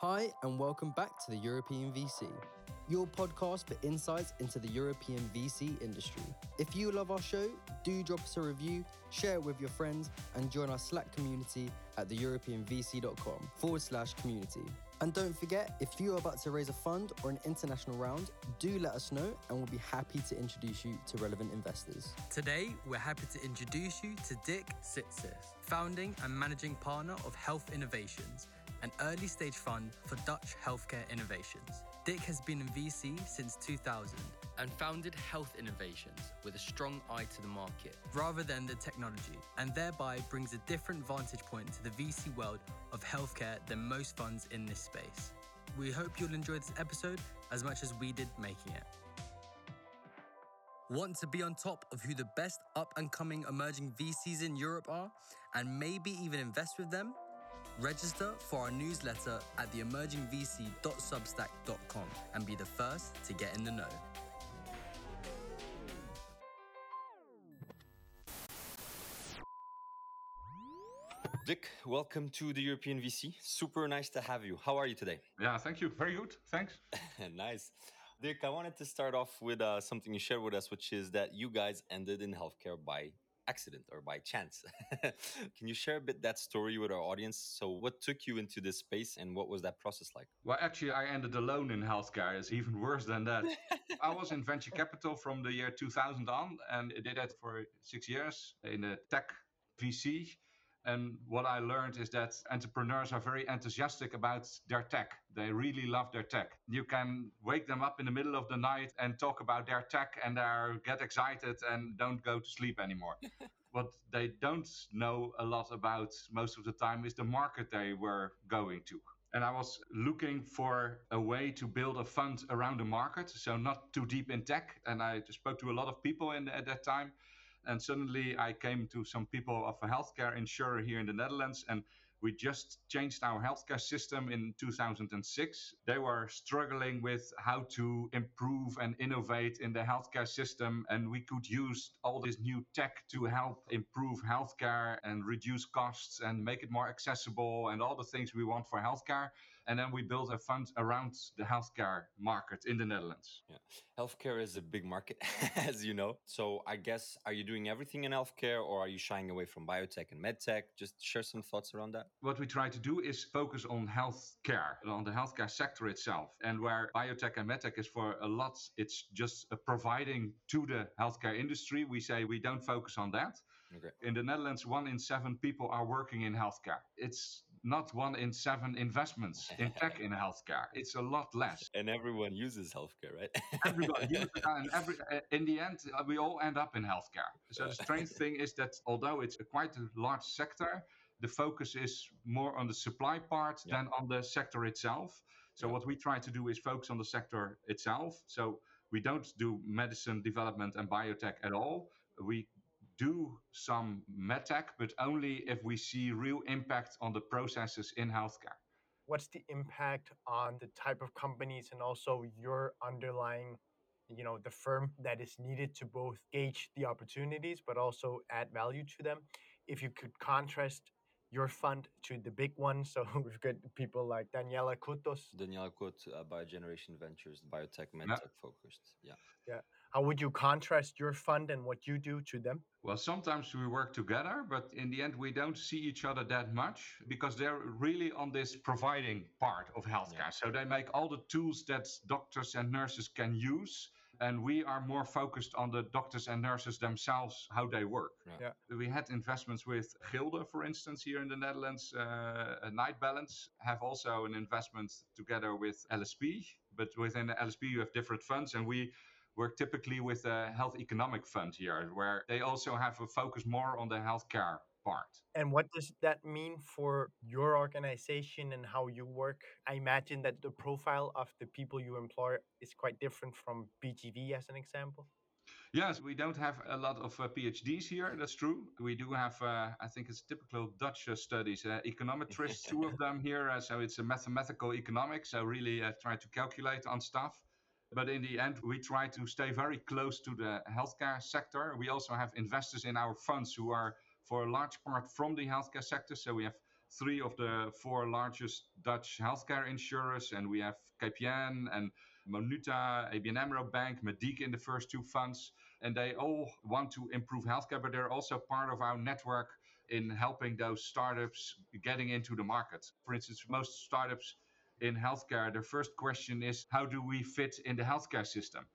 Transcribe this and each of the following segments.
Hi, and welcome back to the European VC, your podcast for insights into the European VC industry. If you love our show, do drop us a review, share it with your friends, and join our Slack community at theeuropeanvc.com forward slash community. And don't forget, if you are about to raise a fund or an international round, do let us know and we'll be happy to introduce you to relevant investors. Today, we're happy to introduce you to Dick Sietses, founding and managing partner of Health Innovations an early stage fund for Dutch healthcare innovations. Dick has been in VC since 2000 and founded Health Innovations with a strong eye to the market rather than the technology, and thereby brings a different vantage point to the VC world of healthcare than most funds in this space. We hope you'll enjoy this episode as much as we did making it. Want to be on top of who the best up and coming emerging VCs in Europe are and maybe even invest with them? Register for our newsletter at theemergingvc.substack.com and be the first to get in the know. Dick, welcome to the European VC. Super nice to have you. How are you today? Yeah, thank you. Very good. Thanks. nice. Dick, I wanted to start off with uh, something you shared with us, which is that you guys ended in healthcare by accident or by chance. Can you share a bit that story with our audience? So, what took you into this space and what was that process like? Well, actually, I ended alone in healthcare. It's even worse than that. I was in venture capital from the year 2000 on and I did that for six years in a tech VC. And what I learned is that entrepreneurs are very enthusiastic about their tech. They really love their tech. You can wake them up in the middle of the night and talk about their tech and they get excited and don't go to sleep anymore. what they don't know a lot about most of the time is the market they were going to. And I was looking for a way to build a fund around the market, so not too deep in tech. And I spoke to a lot of people in, at that time and suddenly I came to some people of a healthcare insurer here in the Netherlands, and we just changed our healthcare system in 2006. They were struggling with how to improve and innovate in the healthcare system, and we could use all this new tech to help improve healthcare and reduce costs and make it more accessible and all the things we want for healthcare. And then we built a fund around the healthcare market in the Netherlands. Yeah. Healthcare is a big market, as you know. So I guess, are you doing everything in healthcare or are you shying away from biotech and medtech? Just share some thoughts around that. What we try to do is focus on healthcare, on the healthcare sector itself. And where biotech and medtech is for a lot, it's just providing to the healthcare industry. We say we don't focus on that. Okay. In the Netherlands, one in seven people are working in healthcare. It's not one in seven investments in tech in healthcare. It's a lot less. And everyone uses healthcare, right? Everybody uses it, and every, uh, in the end, uh, we all end up in healthcare. So the strange thing is that although it's a quite a large sector, the focus is more on the supply part yeah. than on the sector itself. So yeah. what we try to do is focus on the sector itself. So we don't do medicine development and biotech at all. We do some medtech, but only if we see real impact on the processes in healthcare. What's the impact on the type of companies and also your underlying, you know, the firm that is needed to both gauge the opportunities but also add value to them? If you could contrast your fund to the big ones. So we've got people like Daniela Kutos. Daniela Kut, uh, Biogeneration Ventures, biotech, medtech yeah. focused. Yeah. Yeah. How would you contrast your fund and what you do to them? Well, sometimes we work together, but in the end, we don't see each other that much because they're really on this providing part of healthcare. Yeah. So they make all the tools that doctors and nurses can use. And we are more focused on the doctors and nurses themselves, how they work. Yeah. yeah. We had investments with Gilde, for instance, here in the Netherlands. Uh, NightBalance have also an investment together with LSP. But within the LSP, you have different funds. And we work typically with a health economic fund here, where they also have a focus more on the healthcare part. And what does that mean for your organization and how you work? I imagine that the profile of the people you employ is quite different from BGV, as an example. Yes, we don't have a lot of uh, PhDs here. That's true. We do have, uh, I think it's typical Dutch uh, studies, uh, econometrists, two of them here. Uh, so it's a mathematical economics. So really uh, try to calculate on stuff. But in the end, we try to stay very close to the healthcare sector. We also have investors in our funds who are, for a large part, from the healthcare sector. So we have three of the four largest Dutch healthcare insurers, and we have KPN and Monuta, ABN AMRO Bank, Medic in the first two funds, and they all want to improve healthcare, but they're also part of our network in helping those startups getting into the market. For instance, most startups in healthcare, the first question is, how do we fit in the healthcare system?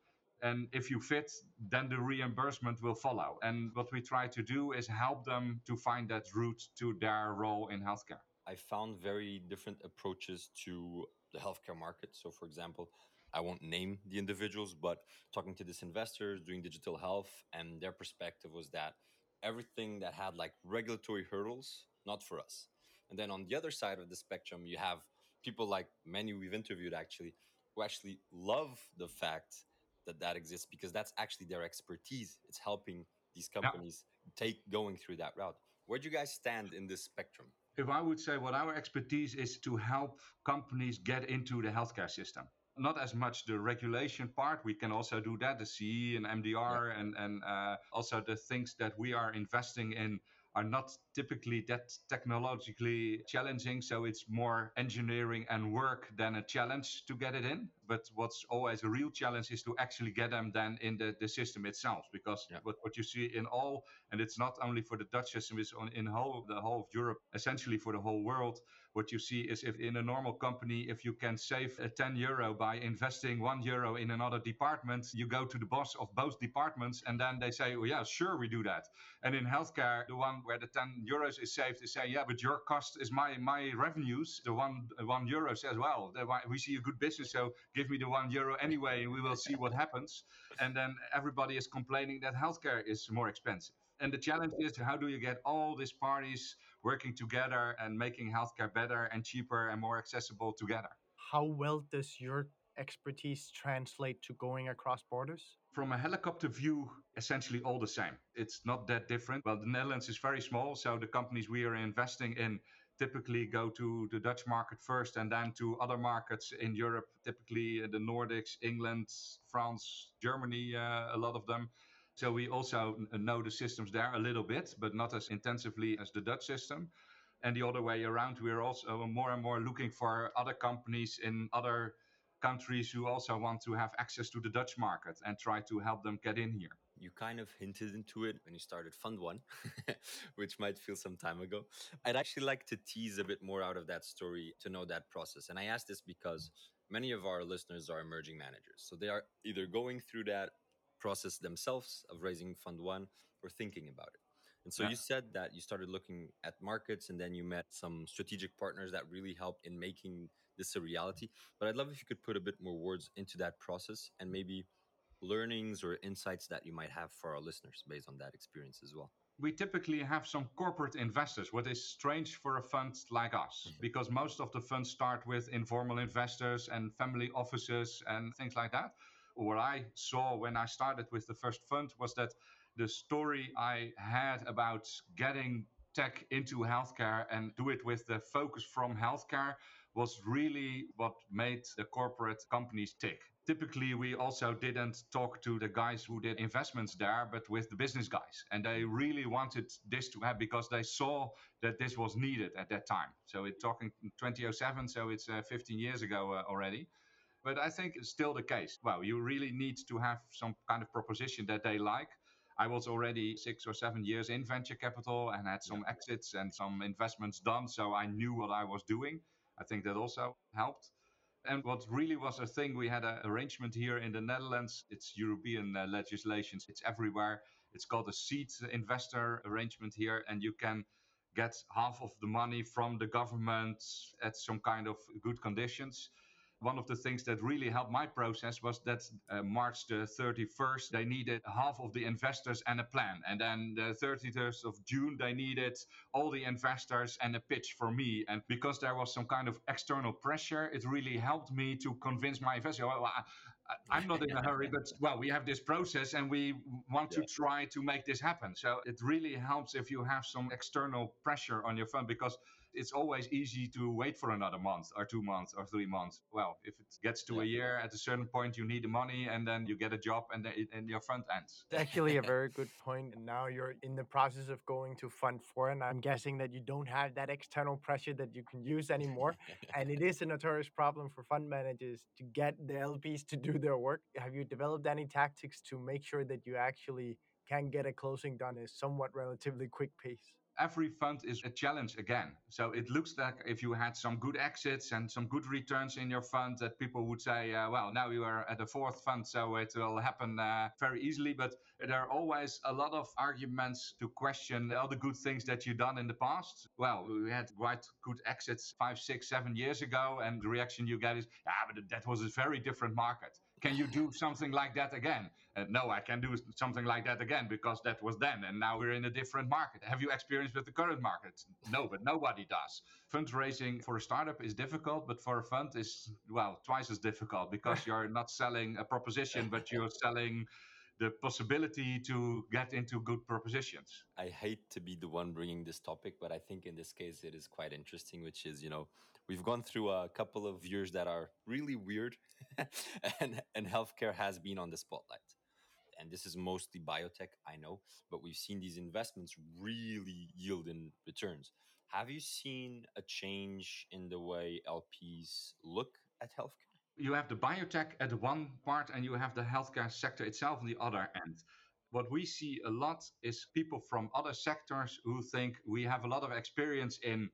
And if you fit, then the reimbursement will follow. And what we try to do is help them to find that route to their role in healthcare. I found very different approaches to the healthcare market. So, for example, I won't name the individuals, but talking to these investors doing digital health, and their perspective was that everything that had like regulatory hurdles, not for us. And then on the other side of the spectrum, you have people like many we've interviewed actually, who actually love the fact that that exists because that's actually their expertise. It's helping these companies yeah. take going through that route. Where do you guys stand in this spectrum? If I would say what our expertise is to help companies get into the healthcare system not as much the regulation part. We can also do that, the CE and MDR, yeah. and and uh, also the things that we are investing in are not typically that technologically challenging. So it's more engineering and work than a challenge to get it in. But what's always a real challenge is to actually get them then in the, the system itself. Because yeah. what, what you see in all, and it's not only for the Dutch system, it's on, in whole the whole of Europe, essentially for the whole world. What you see is if in a normal company, if you can save a 10 euro by investing one euro in another department, you go to the boss of both departments and then they say, oh, yeah, sure, we do that. And in healthcare, the one where the 10 euros is saved, they say, yeah, but your cost is my my revenues. The one one euro says, well, we see a good business, so give me the one euro anyway, and we will see what happens. And then everybody is complaining that healthcare is more expensive. And the challenge is how do you get all these parties working together and making healthcare better and cheaper and more accessible together? How well does your expertise translate to going across borders? From a helicopter view, essentially all the same. It's not that different. Well, the Netherlands is very small, so the companies we are investing in typically go to the Dutch market first and then to other markets in Europe, typically the Nordics, England, France, Germany, uh, a lot of them. So we also know the systems there a little bit, but not as intensively as the Dutch system. And the other way around, we're also more and more looking for other companies in other countries who also want to have access to the Dutch market and try to help them get in here. You kind of hinted into it when you started Fund One, which might feel some time ago. I'd actually like to tease a bit more out of that story to know that process. And I ask this because many of our listeners are emerging managers. So they are either going through that process themselves of raising Fund One or thinking about it. And so yeah. you said that you started looking at markets and then you met some strategic partners that really helped in making this a reality. But I'd love if you could put a bit more words into that process and maybe learnings or insights that you might have for our listeners based on that experience as well. We typically have some corporate investors, what is strange for a fund like us, mm-hmm. because most of the funds start with informal investors and family offices and things like that. What I saw when I started with the first fund was that the story I had about getting tech into healthcare and do it with the focus from healthcare was really what made the corporate companies tick. Typically, we also didn't talk to the guys who did investments there, but with the business guys. And they really wanted this to happen because they saw that this was needed at that time. So, it's talking 2007, so it's uh, 15 years ago uh, already. But I think it's still the case. Well, you really need to have some kind of proposition that they like. I was already six or seven years in venture capital and had some exits and some investments done. So I knew what I was doing. I think that also helped. And what really was a thing, we had an arrangement here in the Netherlands. It's European uh, legislation, it's everywhere. It's called a seed investor arrangement here, and you can get half of the money from the government at some kind of good conditions one of the things that really helped my process was that uh, March the 31st, they needed half of the investors and a plan. And then the 31st of June, they needed all the investors and a pitch for me. And because there was some kind of external pressure, it really helped me to convince my investors. Well, I, am not in a hurry, but well, we have this process and we want yeah. to try to make this happen. So it really helps if you have some external pressure on your fund because it's always easy to wait for another month or two months or three months. Well, if it gets to Yeah. a year, at a certain point, you need the money and then you get a job and, then it, and your fund ends. Actually a very good point. And now you're in the process of going to Fund 4, and I'm guessing that you don't have that external pressure that you can use anymore. and it is a notorious problem for fund managers to get the LPs to do their work. Have you developed any tactics to make sure that you actually can get a closing done at a somewhat relatively quick pace? Every fund is a challenge again. So it looks like if you had some good exits and some good returns in your fund, that people would say, uh, well, now you are at the fourth fund, so it will happen uh, very easily. But there are always a lot of arguments to question all the good things that you've done in the past. Well, we had quite good exits five, six, seven years ago, and the reaction you get is, yeah, but that was a very different market. Can you do something like that again? Uh, no, I can do something like that again because that was then, and now we're in a different market. Have you experienced with the current market? No, but nobody does. Fundraising for a startup is difficult, but for a fund is well twice as difficult because you're not selling a proposition, but you're selling the possibility to get into good propositions. I hate to be the one bringing this topic, but I think in this case it is quite interesting, which is, you know, we've gone through a couple of years that are really weird, and, and healthcare has been on the spotlight. And this is mostly biotech, I know, but we've seen these investments really yield in returns. Have you seen a change in the way LPs look at healthcare? you have the biotech at one part and you have the healthcare sector itself on the other end. What we see a lot is people from other sectors who think we have a lot of experience in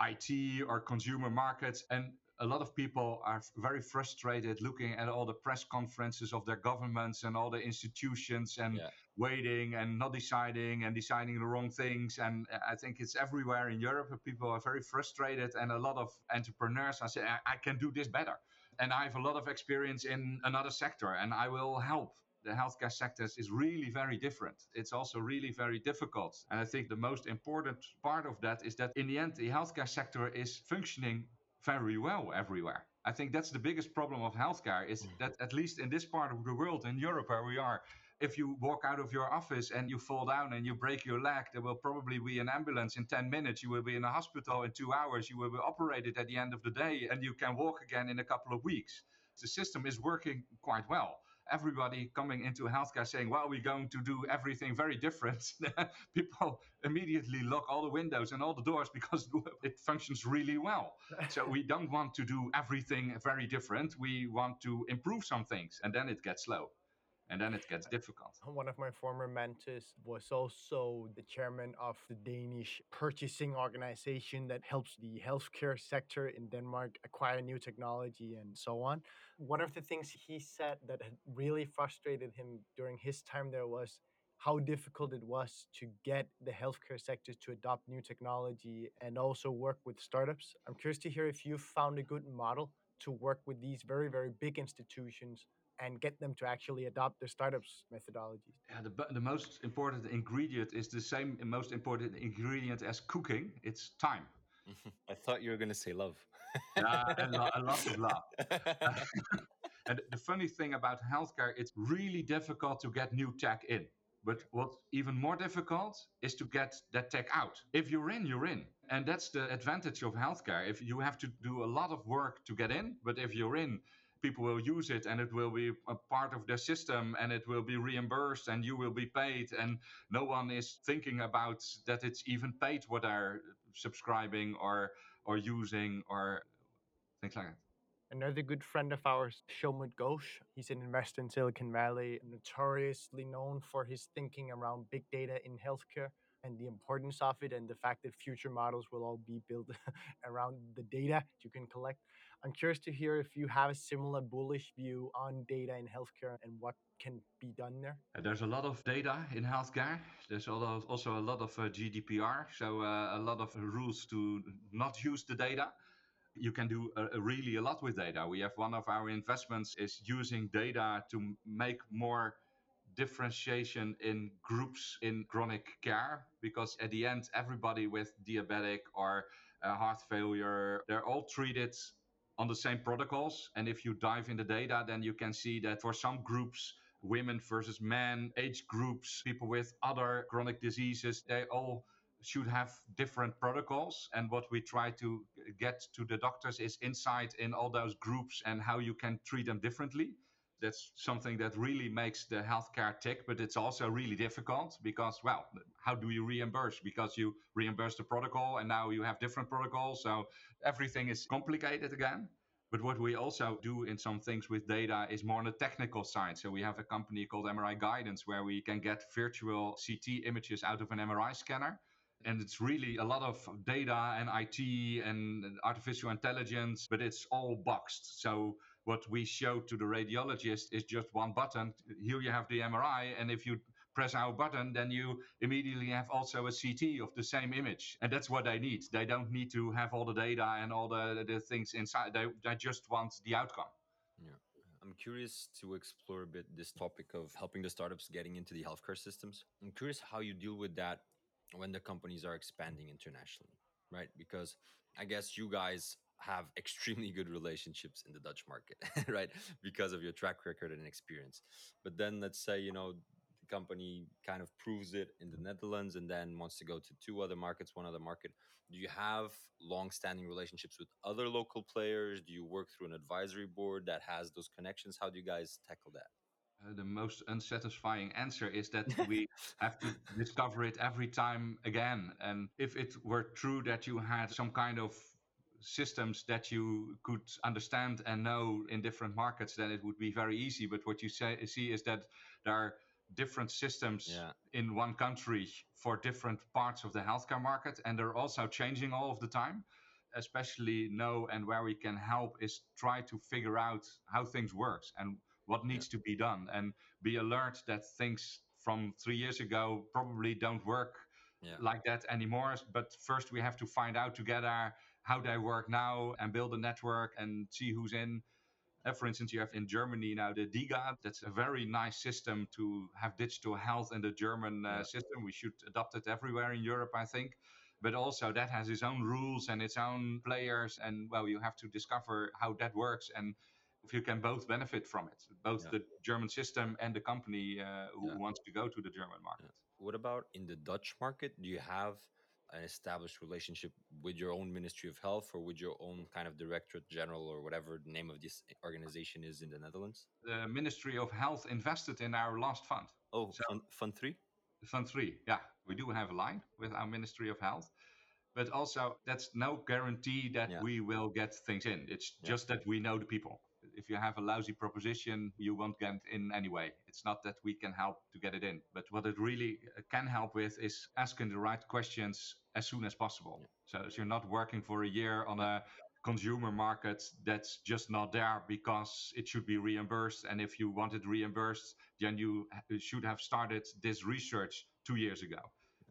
IT or consumer markets. And a lot of people are very frustrated looking at all the press conferences of their governments and all the institutions and Yeah. waiting and not deciding and deciding the wrong things. And I think it's everywhere in Europe. People are very frustrated, and a lot of entrepreneurs are saying, I, I can do this better. And I have a lot of experience in another sector, and I will help the healthcare sectors is really very different. It's also really very difficult. And I think the most important part of that is that in the end, the healthcare sector is functioning very well everywhere. I think that's the biggest problem of healthcare is mm. that at least in this part of the world, in Europe where we are, if you walk out of your office and you fall down and you break your leg, there will probably be an ambulance in 10 minutes. You will be in a hospital in two hours. You will be operated at the end of the day and you can walk again in a couple of weeks. The system is working quite well everybody coming into healthcare saying, well, we're going to do everything very different, people immediately lock all the windows and all the doors because it functions really well. so we don't want to do everything very different. We want to improve some things, and then it gets slow. And then it gets uh, difficult. Uh, one of my former mentors was also the chairman of the Danish purchasing organization that helps the healthcare sector in Denmark acquire new technology and so on. One of the things he said that had really frustrated him during his time there was how difficult it was to get the healthcare sector to adopt new technology and also work with startups. I'm curious to hear if you found a good model to work with these very, very big institutions and get them to actually adopt the startups methodologies. Yeah, the, the most important ingredient is the same most important ingredient as cooking. It's time. I thought you were going to say love. uh, a, lot, a lot of love. and the funny thing about healthcare, it's really difficult to get new tech in. But what's even more difficult is to get that tech out. If you're in, you're in. And that's the advantage of healthcare. If you have to do a lot of work to get in, but if you're in, people will use it and it will be a part of their system and it will be reimbursed and you will be paid and no one is thinking about that it's even paid what they're subscribing or or using or things like that Another good friend of ours, Shomit Ghose, he's an investor in Silicon Valley, notoriously known for his thinking around big data in healthcare and the importance of it and the fact that future models will all be built around the data you can collect. I'm curious to hear if you have a similar bullish view on data in healthcare and what can be done there. Uh, There's a lot of data in healthcare. There's al- also a lot of uh, GDPR, so uh, a lot of rules to not use the data. You can do really a lot with data. We have one of our investments is using data to make more differentiation in groups in chronic care because at the end everybody with diabetic or heart failure they're all treated on the same protocols and if you dive in the data then you can see that for some groups women versus men age groups people with other chronic diseases they all should have different protocols. And what we try to get to the doctors is insight in all those groups and how you can treat them differently. That's something that really makes the healthcare tick, but it's also really difficult because, well, how do you reimburse? Because you reimburse the protocol and now you have different protocols. So everything is complicated again. But what we also do in some things with data is more on the technical side. So we have a company called MRIguidance where we can get virtual CT images out of an MRI scanner. And it's really a lot of data and IT and artificial intelligence, but it's all boxed. So what we show to the radiologist is just one button. Here you have the MRI, and if you press our button, then you immediately have also a CT of the same image. And that's what they need. They don't need to have all the data and all the, the things inside. They, they just want the outcome. Yeah. I'm curious to explore a bit this topic of helping the startups getting into the healthcare systems. I'm curious how you deal with that when the companies are expanding internationally, right? Because I guess you guys have extremely good relationships in the Dutch market, right? Because of your track record and experience. But then let's say, you know, the company kind of proves it in the Netherlands and then wants to go to two other markets, one other market. Do you have long-standing relationships with other local players? Do you work through an advisory board that has those connections? How do you guys tackle that? Uh, the most unsatisfying answer is that we have to discover it every time again. And if it were true that you had some kind of systems that you could understand and know in different markets, then it would be very easy. But what you say, see is that there are different systems yeah. in one country for different parts of the healthcare market, and they're also changing all of the time. Especially know and where we can help is try to figure out how things works and what needs yeah. to be done, and be alert that things from three years ago probably don't work yeah. like that anymore. But first, we have to find out together how they work now and build a network and see who's in. Uh, for instance, you have in Germany now the DIGA. That's a very nice system to have digital health in the German uh, yeah. system. We should adopt it everywhere in Europe, I think. But also, that has its own rules and its own players. And well, you have to discover how that works and if you can both benefit from it, both yeah. the German system and the company uh, who yeah. wants to go to the German market. What about in the Dutch market? Do you have an established relationship with your own Ministry of Health or with your own kind of Directorate General or whatever the name of this organization is in the Netherlands? The Ministry of Health invested in our last fund. Oh, so, fund, fund three? Fund three, yeah. We do have a line with our Ministry of Health. But also, that's no guarantee that yeah. we will get things in. It's yeah. just that we know the people if you have a lousy proposition, you won't get in anyway. It's not that we can help to get it in. But what it really uh, can help with is asking the right questions as soon as possible. So, so you're not working for a year on a consumer market that's just not there because it should be reimbursed. And if you want it reimbursed, then you should have started this research two years ago.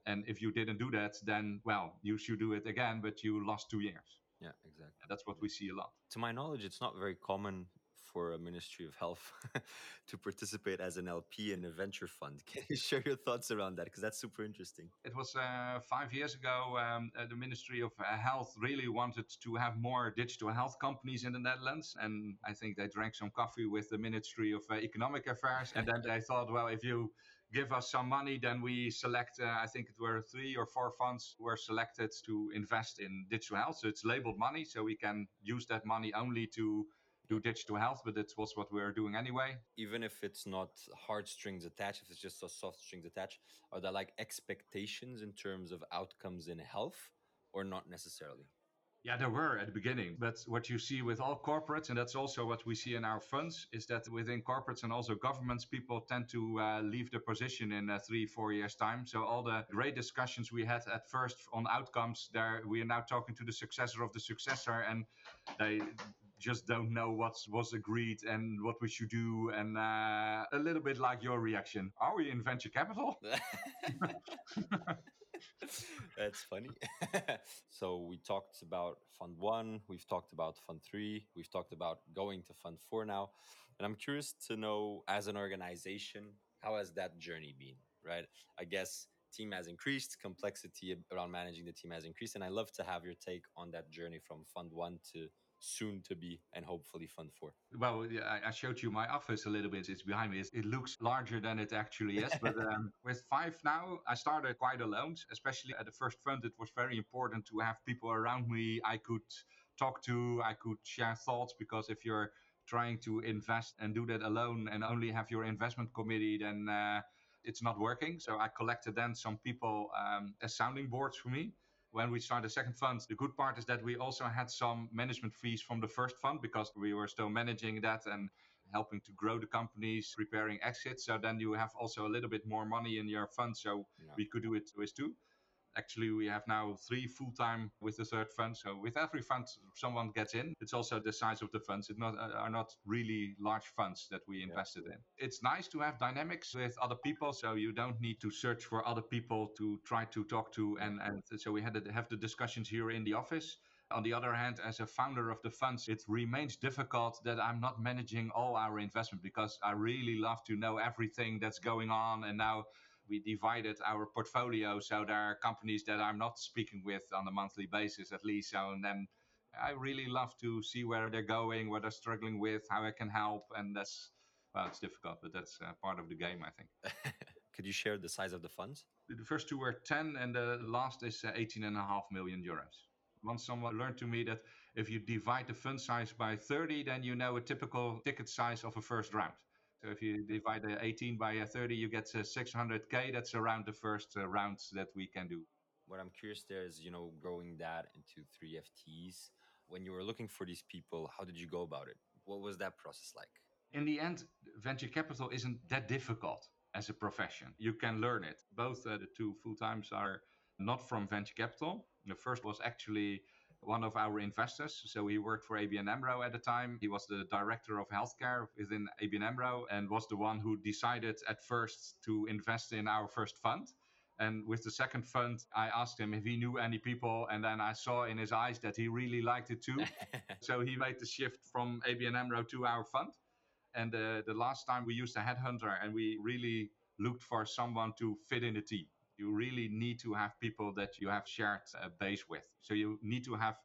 And if you didn't do that, then, well, you should do it again, but you lost two years. Yeah, exactly. That's what we see a lot. To my knowledge, it's not very common for a Ministry of Health to participate as an LP in a venture fund. Can you share your thoughts around that? Because that's super interesting. It was uh, five years ago. Um, uh, the Ministry of uh, Health really wanted to have more digital health companies in the Netherlands. And I think they drank some coffee with the Ministry of uh, Economic Affairs. And then they thought, well, if you give us some money, then we select, uh, I think it were three or four funds were selected to invest in digital health. So it's labeled money, so we can use that money only to do digital health, but it was what we're doing anyway. Even if it's not hard strings attached, if it's just a soft strings attached, are there like expectations in terms of outcomes in health or not necessarily? Yeah, there were at the beginning. But what you see with all corporates, and that's also what we see in our funds, is that within corporates and also governments, people tend to uh, leave the position in uh, three, four years' time. So all the great discussions we had at first on outcomes, there we are now talking to the successor of the successor, and they just don't know what was agreed and what we should do. And uh, a little bit like your reaction. Are we in venture capital? That's funny. so we talked about Fund One, we've talked about Fund Three, we've talked about going to Fund Four now. And I'm curious to know, as an organization, how has that journey been? Right? I guess team has increased, complexity around managing the team has increased, and I love to have your take on that journey from Fund One to soon to be and hopefully fund for? Well, I showed you my office a little bit. It's behind me. It looks larger than it actually is. But um, with five now, I started quite alone. Especially at the first fund, it was very important to have people around me I could talk to, I could share thoughts. Because if you're trying to invest and do that alone and only have your investment committee, then uh, it's not working. So I collected then some people um, as sounding boards for me when we started the second fund, the good part is that we also had some management fees from the first fund because we were still managing that and helping to grow the companies, preparing exits. So then you have also a little bit more money in your fund. So yeah. we could do it with two. Actually, we have now three full time with the third fund. So with every fund someone gets in, it's also the size of the funds. It not uh, are not really large funds that we invested yeah. in. It's nice to have dynamics with other people, so you don't need to search for other people to try to talk to. And and so we had to have the discussions here in the office. On the other hand, as a founder of the funds, it remains difficult that I'm not managing all our investment because I really love to know everything that's going on. And now we divided our portfolio so there are companies that I'm not speaking with on a monthly basis at least. So and then I really love to see where they're going, what they're struggling with, how I can help, and that's well, it's difficult, but that's uh, part of the game, I think. Could you share the size of the funds? The first two were 10, and the last is uh, 18 and a half million euros. Once someone learned to me that if you divide the fund size by 30, then you know a typical ticket size of a first round. So if you divide the 18 by 30, you get 600k. That's around the first uh, rounds that we can do. What I'm curious there is, you know, growing that into three FTs. When you were looking for these people, how did you go about it? What was that process like? In the end, venture capital isn't that difficult as a profession. You can learn it. Both uh, the two full times are not from venture capital. The first was actually one of our investors. So he worked for ABN AMRO at the time. He was the director of healthcare within ABN AMRO and was the one who decided at first to invest in our first fund. And with the second fund, I asked him if he knew any people. And then I saw in his eyes that he really liked it too. so he made the shift from ABN AMRO to our fund. And uh, the last time we used a headhunter and we really looked for someone to fit in the team you really need to have people that you have shared a base with. So you need to have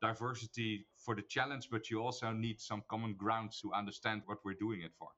diversity for the challenge, but you also need some common ground to understand what we're doing it for.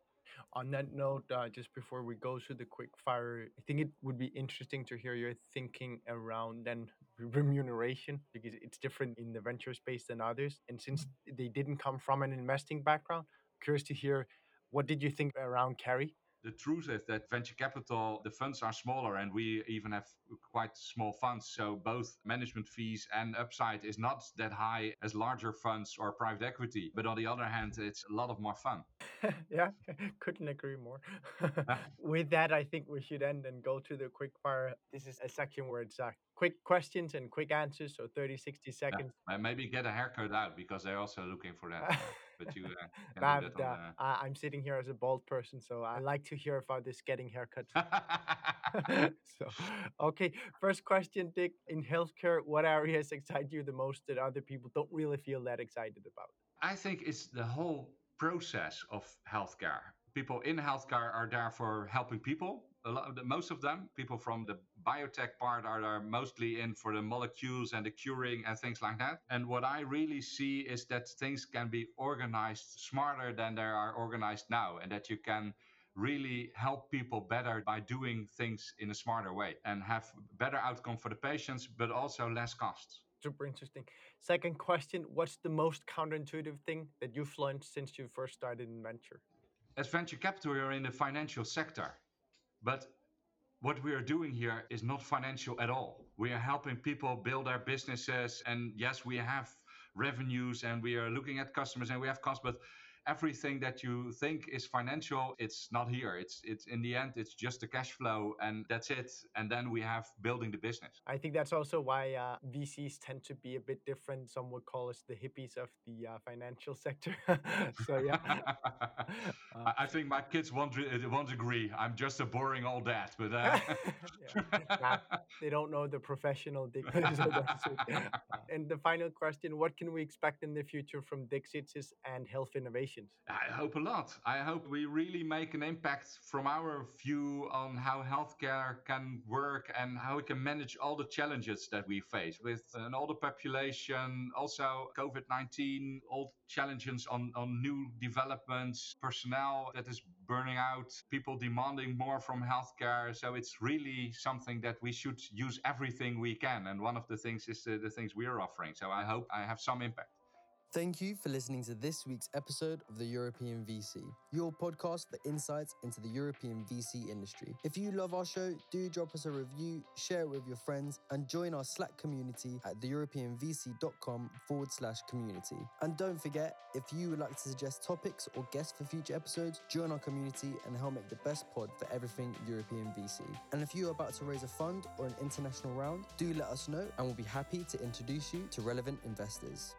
On that note, uh, just before we go through the quick fire, I think it would be interesting to hear your thinking around then remuneration because it's different in the venture space than others. And since they didn't come from an investing background, curious to hear what did you think around carry the truth is that venture capital, the funds are smaller and we even have quite small funds. So both management fees and upside is not that high as larger funds or private equity. But on the other hand, it's a lot of more fun. yeah, couldn't agree more. With that, I think we should end and go to the quick fire. This is a section where it's uh, quick questions and quick answers. So 30, 60 seconds. Yeah. Maybe get a haircut out because they're also looking for that but you uh, uh, I'm sitting here as a bald person, so I like to hear about this getting haircut. so, okay, first question, Dick. In healthcare, what areas excite you the most that other people don't really feel that excited about? I think it's the whole process of healthcare. People in healthcare are there for helping people a lot of the, most of them, people from the biotech part, are, are mostly in for the molecules and the curing and things like that. And what I really see is that things can be organized smarter than they are organized now, and that you can really help people better by doing things in a smarter way and have better outcome for the patients, but also less costs. Super interesting. Second question What's the most counterintuitive thing that you've learned since you first started in venture? As venture capital, you're in the financial sector. But what we are doing here is not financial at all. We are helping people build their businesses. And yes, we have revenues and we are looking at customers and we have costs, but everything that you think is financial it's not here. It's it's in the end it's just the cash flow and that's it. And then we have building the business. I think that's also why uh, vcs tend to be a bit different. Some would call us the hippies of the uh, financial sector. So yeah. Uh, i think my kids won't won't agree. I'm just a boring old dad but uh, yeah. they don't know the professional and the final question what can we expect in the future from Dick Sietses and health innovation I hope a lot. I hope we really make an impact from our view on how healthcare can work and how we can manage all the challenges that we face with uh, an older population, also COVID 19, all challenges on, on new developments, personnel that is burning out, people demanding more from healthcare. So it's really something that we should use everything we can. And one of the things is the, the things we're offering. So I hope I have some impact. Thank you for listening to this week's episode of the European VC, your podcast for insights into the European VC industry. If you love our show, do drop us a review, share it with your friends, and join our Slack community at theeuropeanvc.com forward slash community. And don't forget, if you would like to suggest topics or guests for future episodes, join our community and help make the best pod for everything European VC. And if you are about to raise a fund or an international round, do let us know and we'll be happy to introduce you to relevant investors.